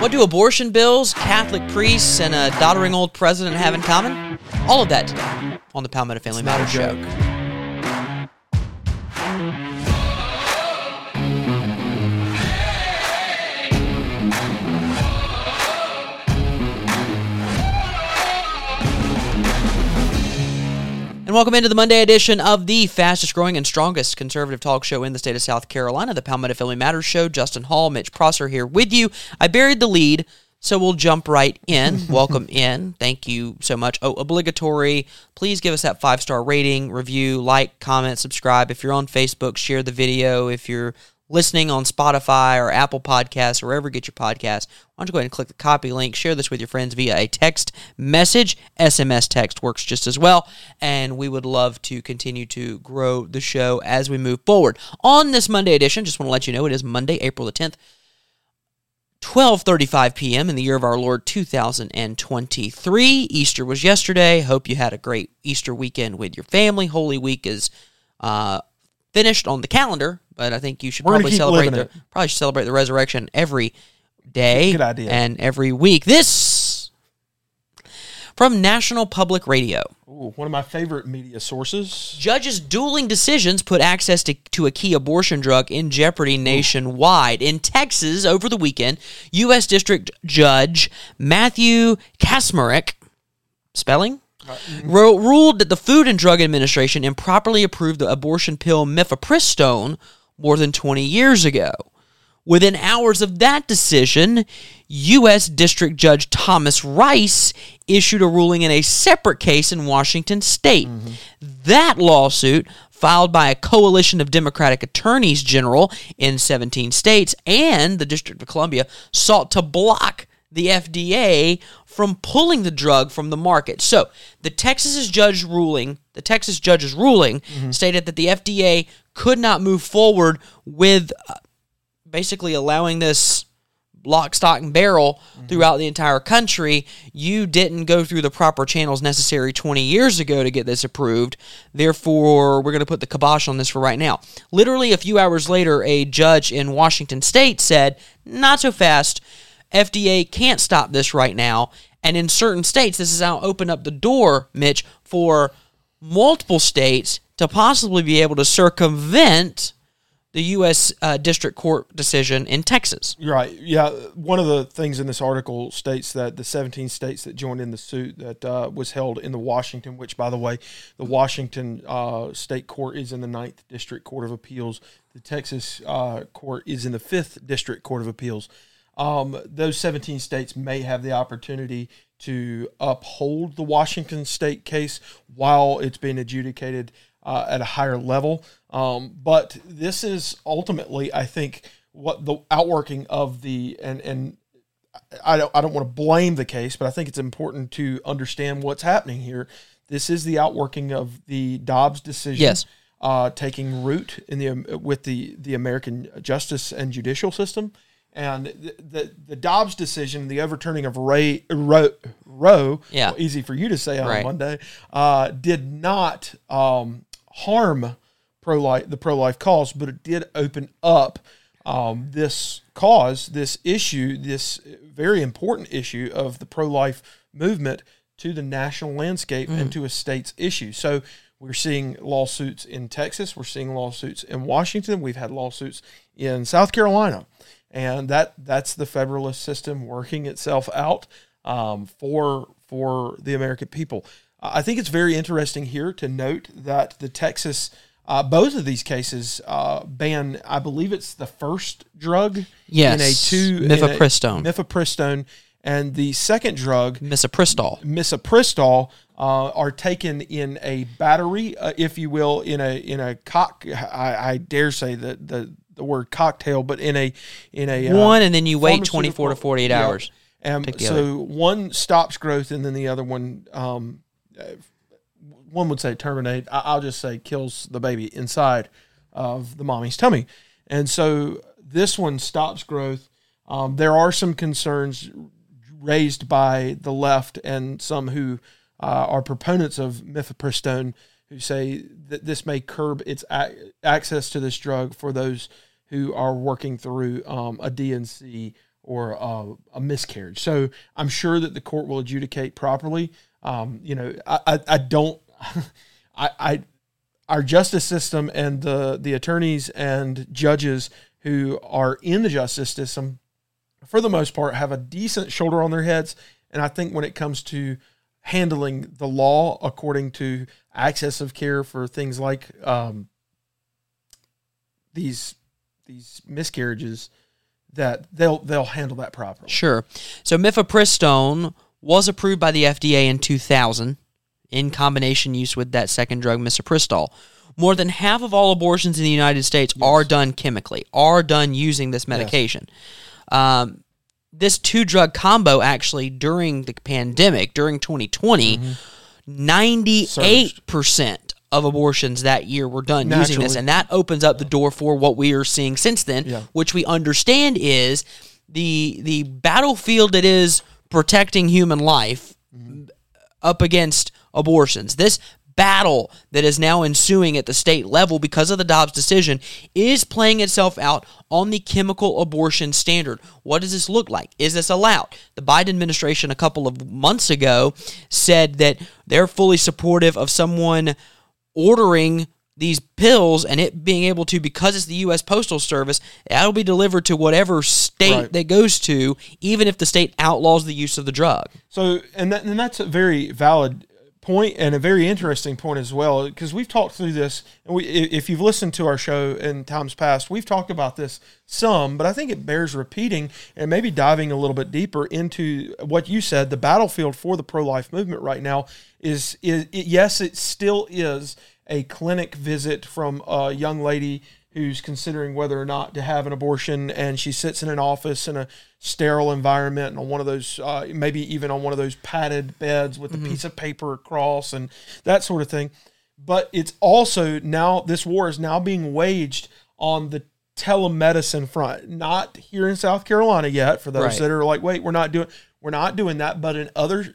What do abortion bills, Catholic priests, and a doddering old president have in common? All of that today on the Palmetto Family Matters Show. And welcome into the Monday edition of the fastest growing and strongest conservative talk show in the state of South Carolina, the Palmetto Family Matters Show. Justin Hall, Mitch Prosser here with you. I buried the lead, so we'll jump right in. welcome in. Thank you so much. Oh, obligatory. Please give us that five star rating, review, like, comment, subscribe. If you're on Facebook, share the video. If you're listening on Spotify or Apple Podcasts or wherever you get your podcast, why don't you go ahead and click the copy link, share this with your friends via a text message. SMS text works just as well. And we would love to continue to grow the show as we move forward. On this Monday edition, just want to let you know it is Monday, April the 10th. 12:35 p.m. in the year of our Lord 2023. Easter was yesterday. Hope you had a great Easter weekend with your family. Holy Week is uh, finished on the calendar, but I think you should We're probably celebrate the probably should celebrate the resurrection every day Good idea. and every week. This from National Public Radio. Ooh, one of my favorite media sources. Judges' dueling decisions put access to, to a key abortion drug in jeopardy nationwide. In Texas, over the weekend, U.S. District Judge Matthew Kacsmaryk, spelling? Uh, mm-hmm. ru- ruled that the Food and Drug Administration improperly approved the abortion pill mifepristone more than 20 years ago. Within hours of that decision, U.S. District Judge Thomas Rice issued a ruling in a separate case in Washington state. Mm-hmm. That lawsuit, filed by a coalition of Democratic attorneys general in 17 states and the District of Columbia, sought to block the FDA from pulling the drug from the market. So, the Texas judge ruling, the Texas judge's ruling stated that the FDA could not move forward with uh, basically allowing this lock, stock, and barrel throughout the entire country. You didn't go through the proper channels necessary 20 years ago to get this approved. Therefore, we're going to put the kibosh on this for right now. Literally, a few hours later, a judge in Washington state said, Not so fast. FDA can't stop this right now. And in certain states, this has now opened up the door, Mitch, for multiple states to possibly be able to circumvent the U.S. Uh, District Court decision in Texas. Right. Yeah. One of the things in this article states that the 17 states that joined in the suit that uh, was held in the Washington, which, by the way, the Washington uh, State Court is in the Ninth District Court of Appeals. The Texas uh, Court is in the Fifth District Court of Appeals. Um, those 17 states may have the opportunity to uphold the Washington State case while it's being adjudicated uh, at a higher level. Um, but this is ultimately, I think, what the outworking of the and and I don't I don't want to blame the case, but I think it's important to understand what's happening here. This is the outworking of the Dobbs decision. Yes. Uh, taking root in the with the the American justice and judicial system, and the the, the Dobbs decision, the overturning of Ray Roe, Roe Yeah. easy for you to say on Right. Monday, uh, did not um, harm pro life the pro life cause, but it did open up um, this cause, this issue, this very important issue of the pro life movement to the national landscape and to a state's issue. So we're seeing lawsuits in Texas, we're seeing lawsuits in Washington, we've had lawsuits in South Carolina, and that that's the federalist system working itself out um, for for the American people. I think it's very interesting here to note that the Texas, uh, both of these cases uh, ban, I believe it's the first drug Yes, in a two in a- mifepristone. mifepristone, and the second drug Misoprostol. misoprostol uh, are taken in a battery, uh, if you will, in a in a cock. I, I dare say that the the word cocktail, but in a in a uh, One, and then you wait 24 to 48 yeah. hours. Um, so one stops growth, and then the other one, um, uh, one would say terminate. I, I'll just say kills the baby inside of the mommy's tummy, and so this one stops growth. Um, there are some concerns raised by the left and some who uh, are proponents of mifepristone who say that this may curb its a- access to this drug for those who are working through um, a D&C or uh, a miscarriage. So I'm sure that the court will adjudicate properly. Um, you know, I, I, I don't, I, I, our justice system and the the attorneys and judges who are in the justice system, for the most part, have a decent shoulder on their heads. And I think when it comes to handling the law according to access of care for things like um, these these miscarriages, that they'll they'll handle that properly. Sure. So mifepristone was approved by the FDA in 2000 in combination use with that second drug, misoprostol. More than half of all abortions in the United States are done chemically, are done using this medication. Um, this two drug combo actually during the pandemic, during 2020, Mm-hmm. 98% of abortions that year were done using this. And that opens up the door for what we are seeing since then, Yeah. which we understand is the the battlefield that is protecting human life mm-hmm. up against abortions. This battle that is now ensuing at the state level because of the Dobbs decision is playing itself out on the chemical abortion standard. What does this look like? Is this allowed? The Biden administration a couple of months ago said that they're fully supportive of someone ordering these pills and it being able to because it's the US Postal Service that'll be delivered to whatever state Right. that goes to even if the state outlaws the use of the drug. So, and that, and that's a very valid point and a very interesting point as well, because we've talked through this, and we, if you've listened to our show in times past, we've talked about this some, but I think it bears repeating and maybe diving a little bit deeper into what you said. The battlefield for the pro-life movement right now is, is it, yes, it still is a clinic visit from a young lady who's considering whether or not to have an abortion, and she sits in an office in a sterile environment and on one of those, uh, maybe even on one of those padded beds with a piece of paper across and that sort of thing. But it's also now this war is now being waged on the telemedicine front, not here in South Carolina yet. For those Right. that are like, wait, we're not doing we're not doing that, but in other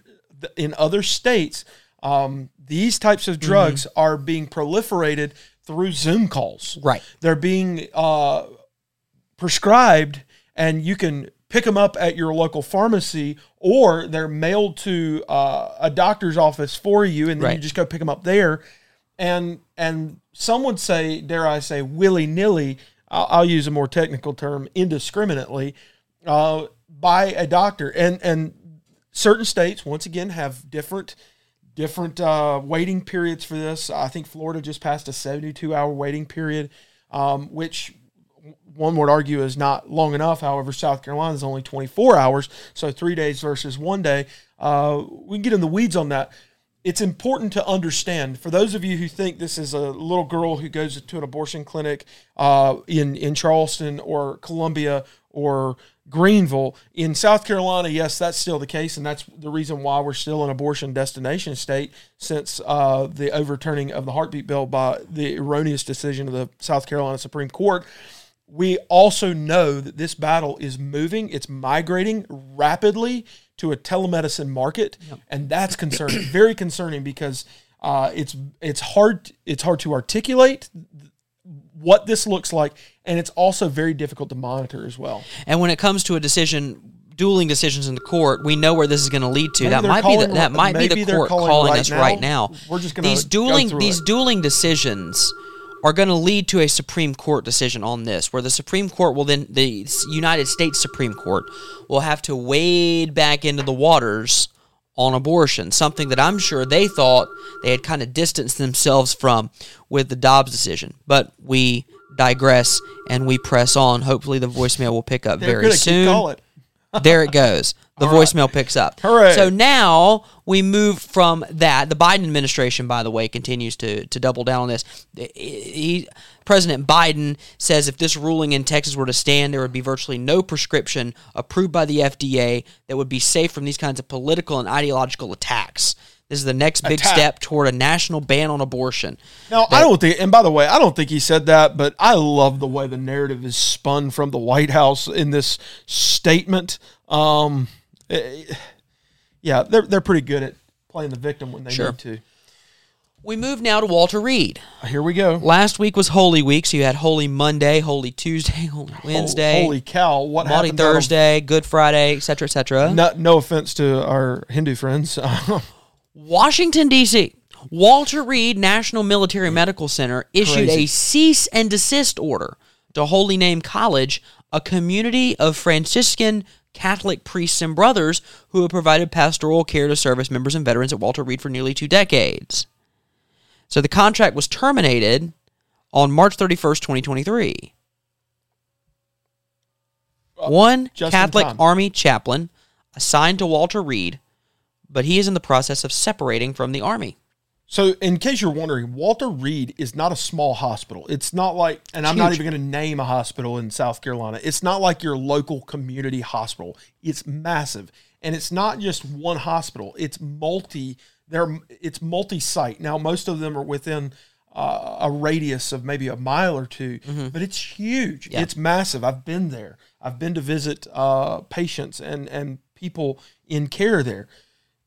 in other states, um, these types of drugs are being proliferated through Zoom calls. Right. They're being uh, prescribed, and you can pick them up at your local pharmacy, or they're mailed to uh, a doctor's office for you, and then you just go pick them up there. And and some would say, dare I say, willy nilly. I'll, I'll use a more technical term, indiscriminately, uh, by a doctor. And and certain states, once again, have different different uh, waiting periods for this. I think Florida just passed a 72 hour waiting period, um, which one would argue is not long enough. However, South Carolina is only 24 hours, so three days versus one day. Uh, we can get in the weeds on that. It's important to understand for those of you who think this is a little girl who goes to an abortion clinic uh, in in Charleston or Columbia or Greenville. In South Carolina. Yes, that's still the case, and that's the reason why we're still an abortion destination state since uh, the overturning of the heartbeat bill by the erroneous decision of the South Carolina Supreme Court. We also know that this battle is moving, it's migrating rapidly to a telemedicine market, and that's concerning, very concerning because uh, it's it's hard it's hard to articulate what this looks like, and it's also very difficult to monitor as well. And when it comes to a decision, dueling decisions in the court, we know where this is going to lead to. Maybe that might be the, that might be the court calling calling, right us now. right now. We're just gonna these dueling these it. dueling decisions are going to lead to a Supreme Court decision on this, where the Supreme Court will then the United States Supreme Court will have to wade back into the waters on abortion, something that I'm sure they thought they had kind of distanced themselves from with the Dobbs decision. But we digress and we press on. Hopefully, the voicemail will pick up They're very soon. There it goes. The voicemail picks up. Hooray. So now we move from that. The Biden administration, by the way, continues to, to double down on this. He, President Biden says if this ruling in Texas were to stand, there would be virtually no prescription approved by the FDA that would be safe from these kinds of political and ideological attacks. This is the next big Attack. step toward a national ban on abortion. Now, I don't think, and by the way, I don't think he said that, but I love the way the narrative is spun from the White House in this statement. Um, eh, yeah, they're they're pretty good at playing the victim when they Sure. need to. We move now to Walter Reed. Here we go. Last week was Holy Week, so you had Holy Monday, Holy Tuesday, Holy Wednesday, Holy cow! What happened? Thursday, Good Friday, etc., etc. No, no offense to our Hindu friends. Washington, D.C. Walter Reed National Military Medical Center issued Crazy. a cease and desist order to Holy Name College, a community of Franciscan Catholic priests and brothers who have provided pastoral care to service members and veterans at Walter Reed for nearly two decades. So the contract was terminated on March 31st, 2023. Uh, One just Catholic. Army chaplain assigned to Walter Reed, but he is in the process of separating from the Army. So, in case you're wondering, Walter Reed is not a small hospital. It's not like, and I'm not even going to name a hospital in South Carolina. It's not like your local community hospital. It's massive, and it's not just one hospital. It's multi. There, it's multi-site. Now, most of them are within uh, a radius of maybe a mile or 2 but it's huge. Yeah. It's massive. I've been there. I've been to visit uh, patients and and people in care there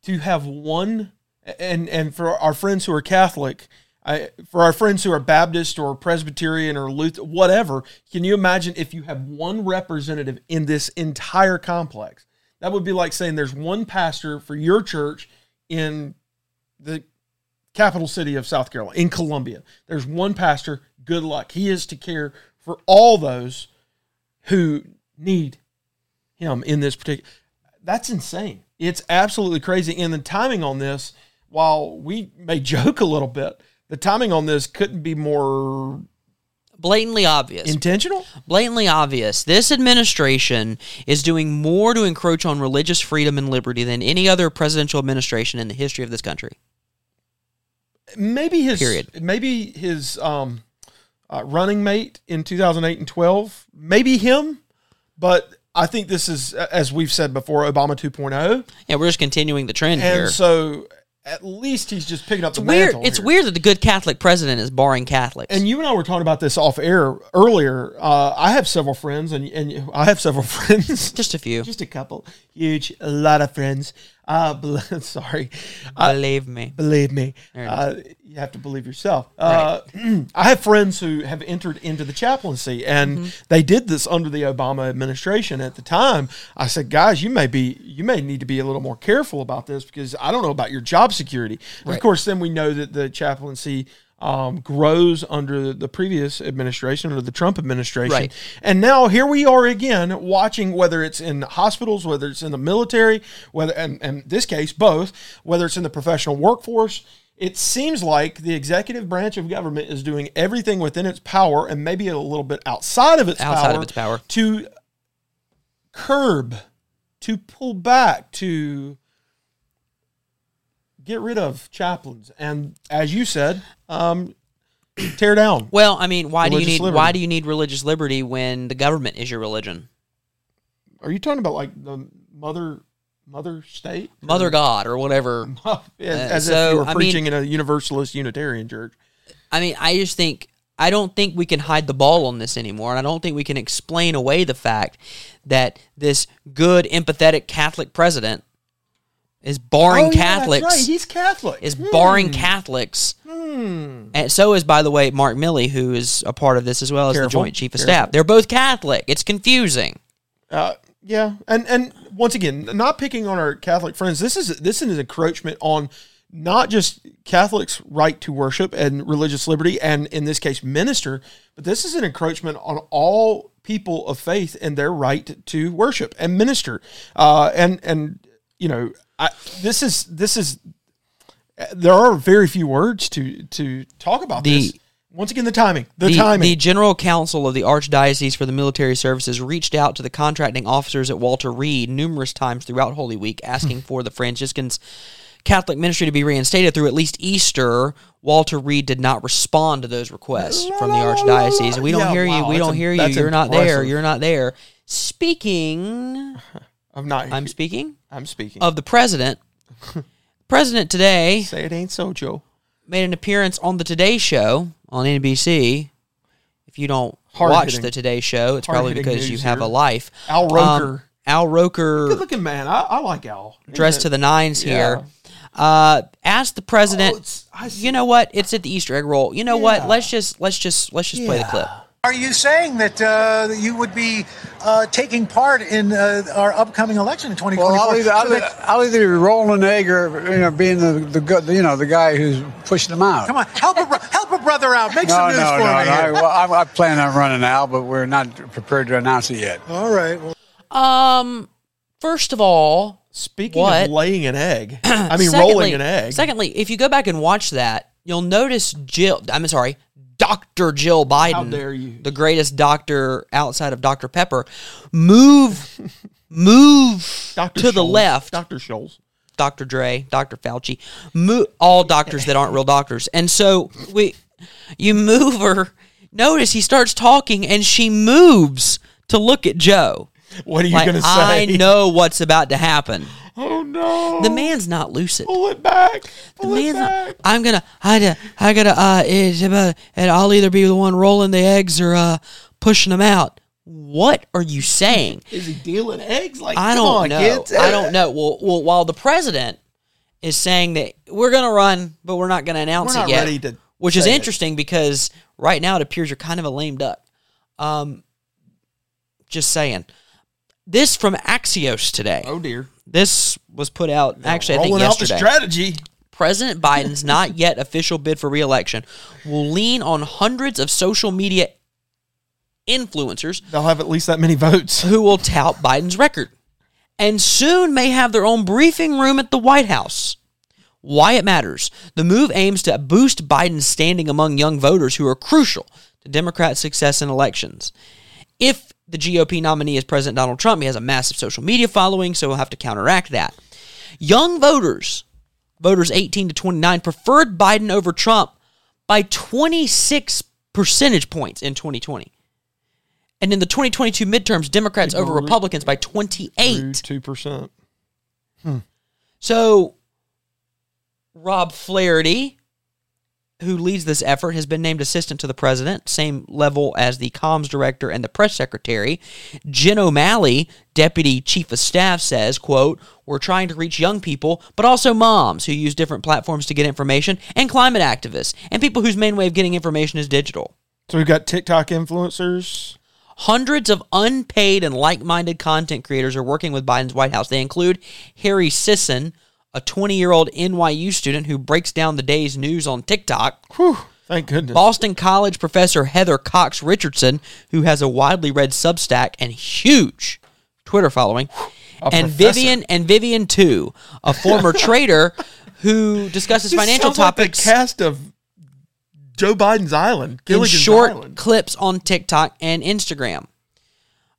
to have one and and for our friends who are Catholic, I, for our friends who are Baptist or Presbyterian or Lutheran, whatever, can you imagine if you have one representative in this entire complex? That would be like saying there's one pastor for your church in the capital city of South Carolina, in Columbia. There's one pastor. Good luck. He is to care for all those who need him in this particular. That's insane. It's absolutely crazy. And the timing on this, while we may joke a little bit, the timing on this couldn't be more Blatantly obvious. intentional. blatantly obvious. This administration is doing more to encroach on religious freedom and liberty than any other presidential administration in the history of this country. Maybe his Period. maybe his um, uh, running mate in 2008 and 12, maybe him, but I think this is, as we've said before, Obama 2.0, Yeah, we're just continuing the trend and here. And so at least he's just picking up the weird. mantle. It's here. weird that the good Catholic president is barring Catholics. And you and I were talking about this off air earlier. Uh, I have several friends, and and I have several friends. just a few. just a couple, huge, a lot of friends. Uh, bel- sorry, uh, Believe me. believe me, uh, you have to believe yourself. Uh, I have friends who have entered into the chaplaincy, and Mm-hmm. they did this under the Obama administration. At the time, I said, "Guys, you may be, you may need to be a little more careful about this because I don't know about your job security." Right. Of course, then we know that the chaplaincy. Um, grows under the previous administration, under the Trump administration, Right. and now here we are again watching whether it's in hospitals, whether it's in the military, whether and, and in this case both, whether it's in the professional workforce. It seems like the executive branch of government is doing everything within its power and maybe a little bit outside of its Outside power of its power. to curb, to pull back, to get rid of chaplains, and as you said, um, tear down. Well, I mean, why do you need liberty. why do you need religious liberty when the government is your religion? Are you talking about like the mother, mother state, Mother God or whatever. as, as so, if you were I mean- preaching in a Universalist Unitarian church? I mean, I just think I don't think we can hide the ball on this anymore, and I don't think we can explain away the fact that this good, empathetic Catholic president is barring Oh, yeah, Catholics. That's right. He's Catholic. is Hmm. barring Catholics. Hmm. And so is, by the way, Mark Milley, who is a part of this as well as Careful. the Joint Chief of Careful. Staff. They're both Catholic. It's confusing. Uh, yeah, and and once again, not picking on our Catholic friends. This is this is an encroachment on not just Catholics' right to worship and religious liberty, and in this case, minister, but this is an encroachment on all people of faith and their right to worship and minister. Uh, and and you know, I, this is this is there are very few words to to talk about The- this. Once again, the timing, the, The, timing. the General Counsel of the Archdiocese for the Military Services reached out to the contracting officers at Walter Reed numerous times throughout Holy Week, asking hmm. for the Franciscans Catholic ministry to be reinstated through at least Easter. Walter Reed did not respond to those requests from the Archdiocese. We don't Yeah, hear you. We don't a- hear you. You're not there. You're not there. Speaking, I'm not. I'm speaking I'm speaking. of the president. President today Say it ain't so, Joe. made an appearance on the Today Show on NBC. If you don't watch Hard-hitting. the Today Show, it's probably Hard-hitting because you news have here. a life. Al Roker. Um, Al Roker, good looking man. I, I like Al. Dressed to the nines here. uh, asked the president. Oh, it's- I see. you know what? It's at the Easter egg roll. You know what? Let's just let's just let's just play the Yeah. clip. Are you saying that uh, you would be uh, taking part in uh, our upcoming election in 2024? Well, I'll either, I'll, So either, that- I'll either be rolling an egg or you know being the, the gu- you know the guy who's pushing them out. come on, help a, help a brother out. Make No, some news no, for no. me I, well, I, I plan on running now, but we're not prepared to announce it yet. All right. Well, Um, first of all, Speaking What? of laying an egg, I mean secondly- rolling an egg. Secondly, if you go back and watch that, you'll notice Jill. I'm sorry, Doctor Jill Biden. How dare you. The greatest doctor outside of Dr. Pepper. Move, move Dr. to the left. Dr. Scholl's. Dr. Dre, Dr. Fauci, mo- all doctors that aren't real doctors. And so we, you move her. Notice he starts talking and she moves to look at Joe. What are you Like going to say? I know what's about to happen. Oh no! The man's not lucid. pull it back. The Pull it man's not, back. I'm gonna, I, gotta- I gotta, uh, it's about, and I'll either be the one rolling the eggs or uh, pushing them out. What are you saying? Is he dealing eggs? Like I don't on, know. kids. I don't know. Well, well, while the president is saying that we're going to run, but we're not going to announce not it yet, which is say it. interesting because right now it appears you're kind of a lame duck. Um, just saying. This from Axios today. Oh dear. This was put out actually I think Rolling out the yesterday. strategy. President Biden's not yet official bid for reelection will lean on hundreds of social media influencers They'll have at least that many votes. who will tout Biden's record and soon may have their own briefing room at the White House. Why it matters. The move aims to boost Biden's standing among young voters who are crucial to Democrat success in elections. If the GOP nominee is President Donald Trump, he has a massive social media following, so we'll have to counteract that. Young voters, voters 18 to 29, preferred Biden over Trump by 26 percentage points in 2020. And in the 2022 midterms, Democrats over Republicans by 28. Two percent. So, Rob Flaherty, who leads this effort, has been named assistant to the president, same level as the comms director and the press secretary. Jen O'Malley, deputy chief of staff, says, quote, we're trying to reach young people, but also moms who use different platforms to get information, and climate activists, and people whose main way of getting information is digital. So we've got TikTok influencers. Hundreds of unpaid and like minded content creators are working with Biden's White House. They include Harry Sisson, a 20 year old NYU student who breaks down the day's news on TikTok. Whew, thank goodness. Boston College professor Heather Cox Richardson, who has a widely read Substack and huge Twitter following. and professor. Vivian and Vivian Tu, a former trader who discusses This financial like topics the cast of Joe Biden's Island, in Gilligan's short Island. clips on TikTok and Instagram.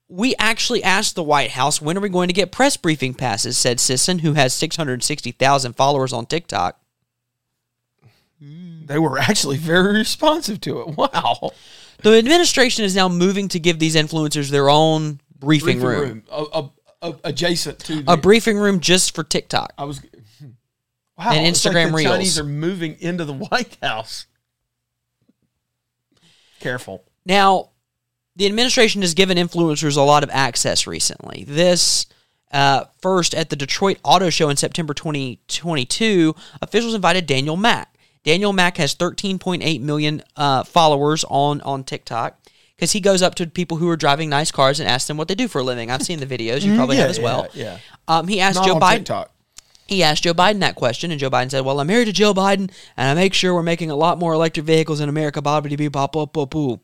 We actually asked the White House when are we going to get press briefing passes, said Sisson, who has 660,000 followers on TikTok. Mm. They were actually very responsive to it. Wow. The administration is now moving to give these influencers their own briefing, room. A, a, a, adjacent to A briefing room just for TikTok. I was. Hmm. Wow, And it's like Instagram the Reels. Chinese are moving into the White House. Careful. Now, the administration has given influencers a lot of access recently. This uh, first at the Detroit Auto Show in September 2022, officials invited Daniel Mack. Daniel Mack has 13.8 million uh, followers on on TikTok because he goes up to people who are driving nice cars and asks them what they do for a living. I've seen the videos. You probably Mm, yeah, have as well. yeah, yeah. Um, he asked Not Joe Biden. TikTok. He asked Joe Biden that question, and Joe Biden said, "Well, I'm married to Joe Biden, and I make sure we're making a lot more electric vehicles in America." Blah blah blah blah blah blah.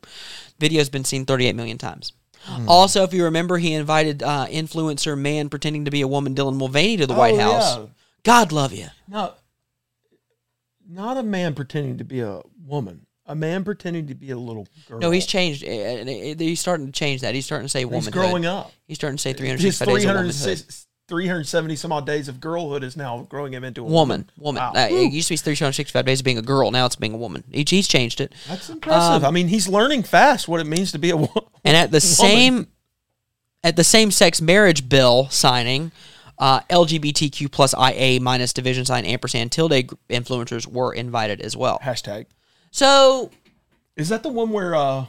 Video's been seen 38 million times. Hmm. Also, if you remember, he invited uh, influencer man pretending to be a woman, Dylan Mulvaney, to the White Oh, House. yeah. God love you. No, not a man pretending to be a woman. A man pretending to be a little girl. No, he's changed. uh, uh, He's starting to change that. He's starting to say woman. He's growing up. He's starting to say His 365 days of 306 womanhood. 370 some odd days of girlhood is now growing him into a Woman, woman. Wow. Uh, it used to be 365 days of being a girl. Now it's being a woman. He's, he's changed it. That's impressive. Um, I mean, he's learning fast what it means to be a woman. And at the same at the same sex marriage bill signing, uh, LGBTQ plus IA minus division sign ampersand tilde influencers were invited as well. Hashtag. So Is that the one where? uh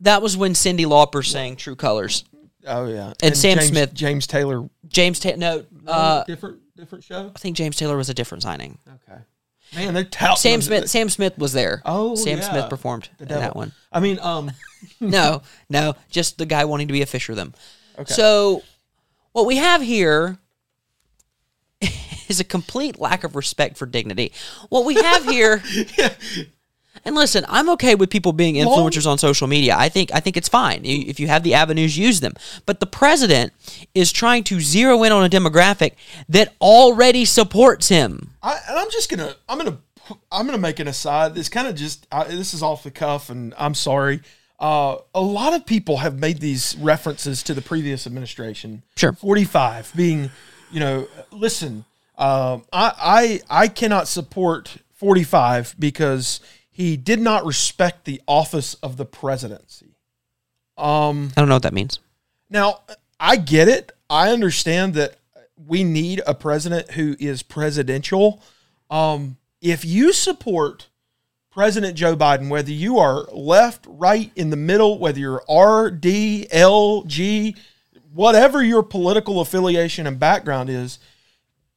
that was when Cyndi Lauper sang "True Colors." Oh yeah. And Sam James, Smith. James Taylor. James Ta- no, uh, different. different show? I think James Taylor was a different signing. Okay. Man, they're touting Sam. Smith. Sam Smith was there. Oh, Sam yeah. Smith performed in that one. I mean, um, no, no, just the guy wanting to be a fisher them. Okay. So, what we have here is a complete lack of respect for dignity. What we have here, and listen, I'm okay with people being influencers on social media. I think I think it's fine if you have the avenues, use them. But the president is trying to zero in on a demographic that already supports him. I, and I'm just gonna, I'm gonna, I'm gonna make an aside. It's kind of just, I, this is off the cuff, and I'm sorry. Uh, a lot of people have made these references to the previous administration. Sure. 45 being, you know, listen, um, I, I, I cannot support 45 because he did not respect the office of the presidency. I don't know what that means. Now, I get it. I understand that we need a president who is presidential. Um, if you support President Joe Biden, whether you are left, right, in the middle, whether you're R, D, L, G, whatever your political affiliation and background is,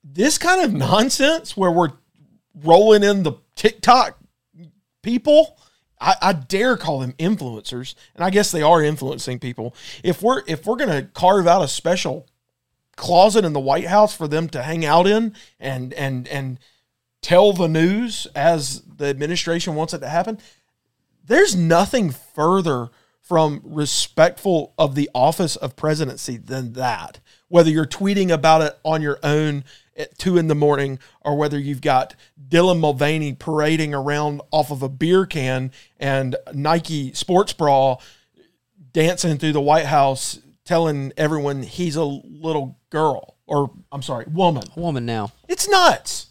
this kind of nonsense where we're rolling in the TikTok people, I, I dare call them influencers, and I guess they are influencing people. If we're if we're gonna carve out a special closet in the White House for them to hang out in and and and tell the news as the administration wants it to happen, there's nothing further from respectful of the office of presidency than that. Whether you're tweeting about it on your own at two in the morning, or whether you've got Dylan Mulvaney parading around off of a beer can and Nike sports bra dancing through the White House, telling everyone he's a little girl, or I'm sorry, woman. A woman now. It's nuts.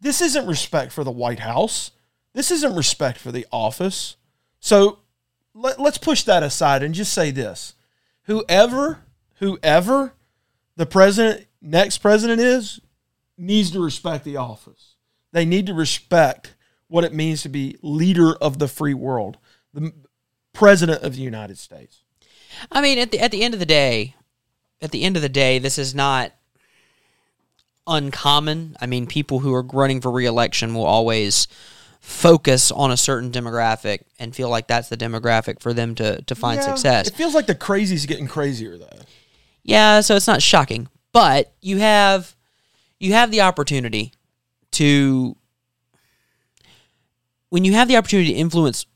This isn't respect for the White House. This isn't respect for the office. So let, let's push that aside and just say this. Whoever, whoever the president, next president is, needs to respect the office. They need to respect what it means to be leader of the free world, the president of the United States. I mean, at the at the end of the day, at the end of the day, this is not uncommon. I mean, people who are running for reelection will always focus on a certain demographic and feel like that's the demographic for them to to find Yeah, success. It feels like the crazy's getting crazier though. Yeah, so it's not shocking, but you have you have the opportunity to when you have the opportunity to influence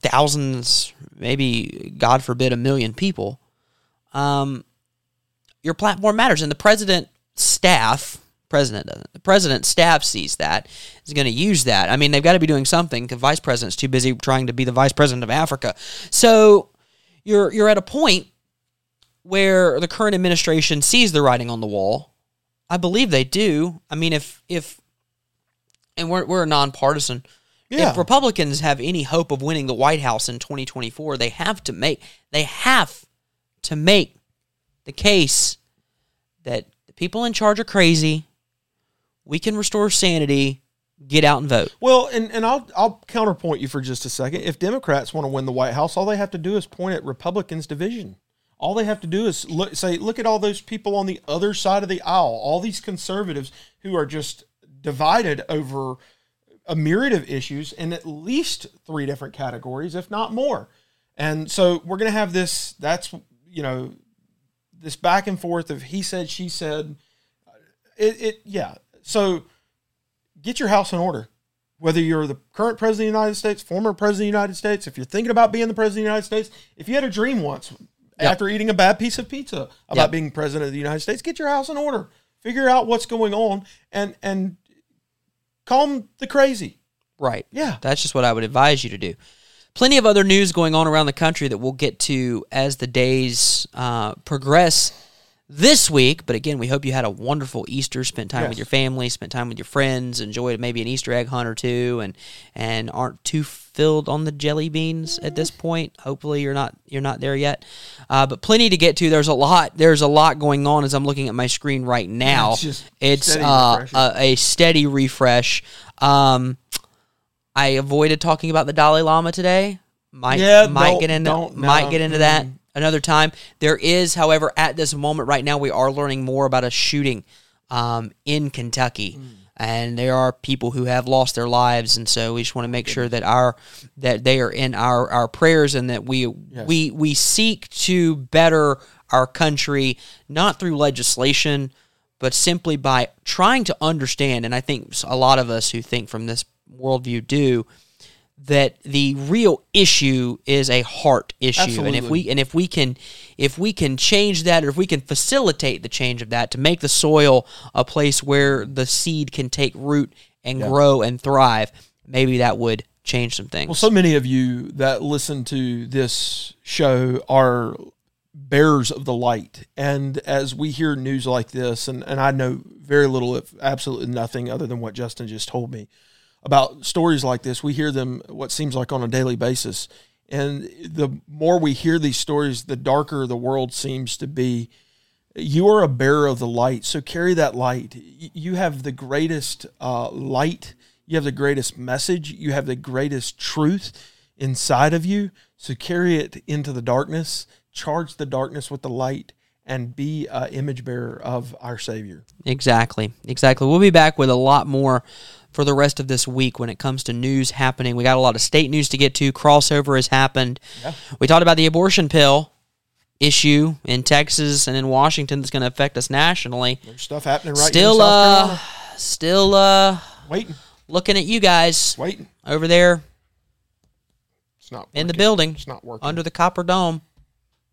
thousands, maybe God forbid a million people, um, your platform matters, and the president staff. President doesn't. The president staff sees that is going to use that. I mean, they've got to be doing something because vice president's too busy trying to be the vice president of Africa. So you're you're at a point where the current administration sees the writing on the wall. I believe they do. I mean, if if and we're we're a nonpartisan. Yeah. If Republicans have any hope of winning the White House in 2024, they have to make they have to make the case that the people in charge are crazy. We can restore sanity. Get out and vote. Well, and, and I'll I'll counterpoint you for just a second. If Democrats want to win the White House, all they have to do is point at Republicans' division. All they have to do is look say, look at all those people on the other side of the aisle, all these conservatives who are just divided over a myriad of issues in at least three different categories, if not more. And so we're going to have this. That's you know this back and forth of he said, she said. It, it yeah. So get your house in order. Whether you're the current president of the United States, former president of the United States, if you're thinking about being the president of the United States, if you had a dream once Yep. after eating a bad piece of pizza about Yep. being president of the United States, get your house in order. Figure out what's going on and and calm the crazy. Right. Yeah. That's just what I would advise you to do. Plenty of other news going on around the country that we'll get to as the days uh, progress this week. But again, we hope you had a wonderful Easter, spent time with your family, spent time with your friends, enjoyed maybe an Easter egg hunt or two, and and aren't too filled on the jelly beans at this point. Hopefully, you're not you're not there yet. Uh, but plenty to get to. There's a lot. There's a lot going on as I'm looking at my screen right now. It's It's steady uh, a, a steady refresh. Um, I avoided talking about the Dalai Lama today. Might Yeah, might get into might no, get into that. Another time. There is, however, at this moment right now, we are learning more about a shooting um, in Kentucky. And there are people who have lost their lives, and so we just want to make sure that our that they are in our, our prayers, and that we we we seek to better our country not through legislation, but simply by trying to understand. And I think a lot of us who think from this worldview do that the real issue is a heart issue. And if we and if we can if we can change that or if we can facilitate the change of that to make the soil a place where the seed can take root and grow and thrive maybe that would change some things. Well, so many of you that listen to this show are bearers of the light. And as we hear news like this, and, and I know very little, if absolutely nothing other than what Justin just told me about stories like this, we hear them what seems like on a daily basis. And the more we hear these stories, the darker the world seems to be. You are a bearer of the light, so carry that light. You have the greatest uh, light. You have the greatest message. You have the greatest truth inside of you. So carry it into the darkness. Charge the darkness with the light, and be an image bearer of our Savior. Exactly. Exactly. We'll be back with a lot more for the rest of this week when it comes to news happening. We got a lot of state news to get to. Crossover has happened. We talked about the abortion pill issue in Texas and in Washington that's going to affect us nationally. There's stuff happening right still here in South uh still uh Waiting, looking at you guys waiting. over there It's not in the building It's not working. under the copper dome.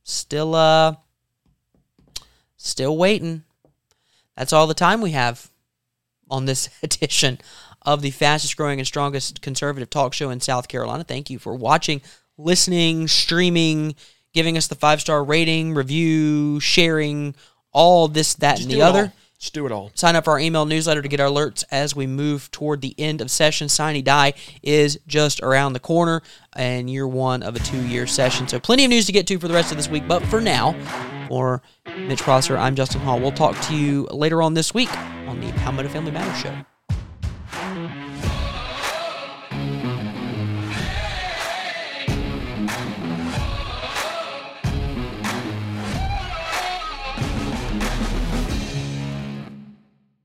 Still uh still waiting. That's all the time we have on this edition of the fastest growing and strongest conservative talk show in South Carolina. Thank you for watching, listening, streaming, giving us the five star rating, review, sharing, all this, that, Just and the other. all. Just do it all. Sign up for our email newsletter to get our alerts as we move toward the end of session. Sine Die is just around the corner and year one of a two year session. So, plenty of news to get to for the rest of this week. But for now, for Mitch Prosser, I'm Justin Hall. We'll talk to you later on this week on the Palmetto Family Matters Show.